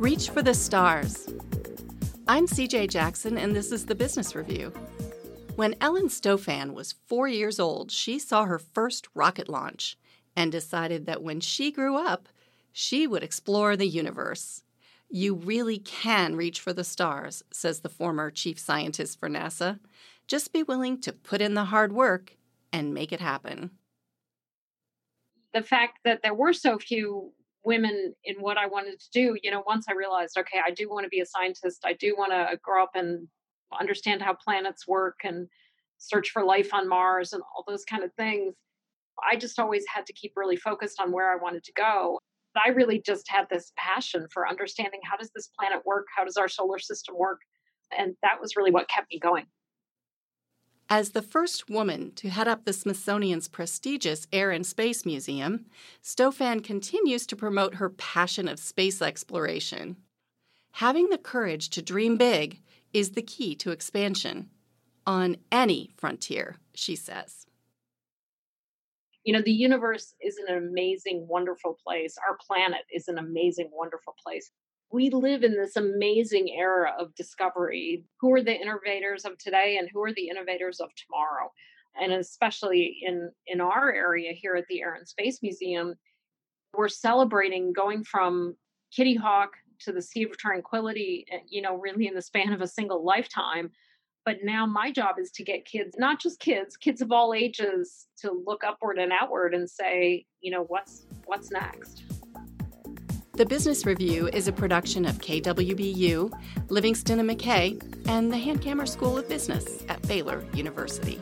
Reach for the stars. I'm CJ Jackson, and this is the Business Review. When Ellen Stofan was four years old, she saw her first rocket launch and decided that when she grew up, she would explore the universe. You really can reach for the stars, says the former chief scientist for NASA. Just be willing to put in the hard work and make it happen. The fact that there were so few women in what I wanted to do, you know, once I realized, okay, I do want to be a scientist, I do want to grow up and understand how planets work and search for life on Mars and all those kind of things. I just always had to keep really focused on where I wanted to go. I really just had this passion for understanding how does this planet work? How does our solar system work? And that was really what kept me going. As the first woman to head up the Smithsonian's prestigious Air and Space Museum, Stofan continues to promote her passion of space exploration. Having the courage to dream big is the key to expansion on any frontier, she says. You know, the universe is an amazing, wonderful place. Our planet is an amazing, wonderful place. We live in this amazing era of discovery. Who are the innovators of today and who are the innovators of tomorrow? And especially in, in our area here at the Air and Space Museum, we're celebrating going from Kitty Hawk to the Sea of Tranquility, eh, you know, really in the span of a single lifetime. But now my job is to get kids, not just kids, kids of all ages, to look upward and outward and say, you know, what's what's next. The Business Review is a production of KWBU, Livingston and McKay, and the Hankamer School of Business at Baylor University.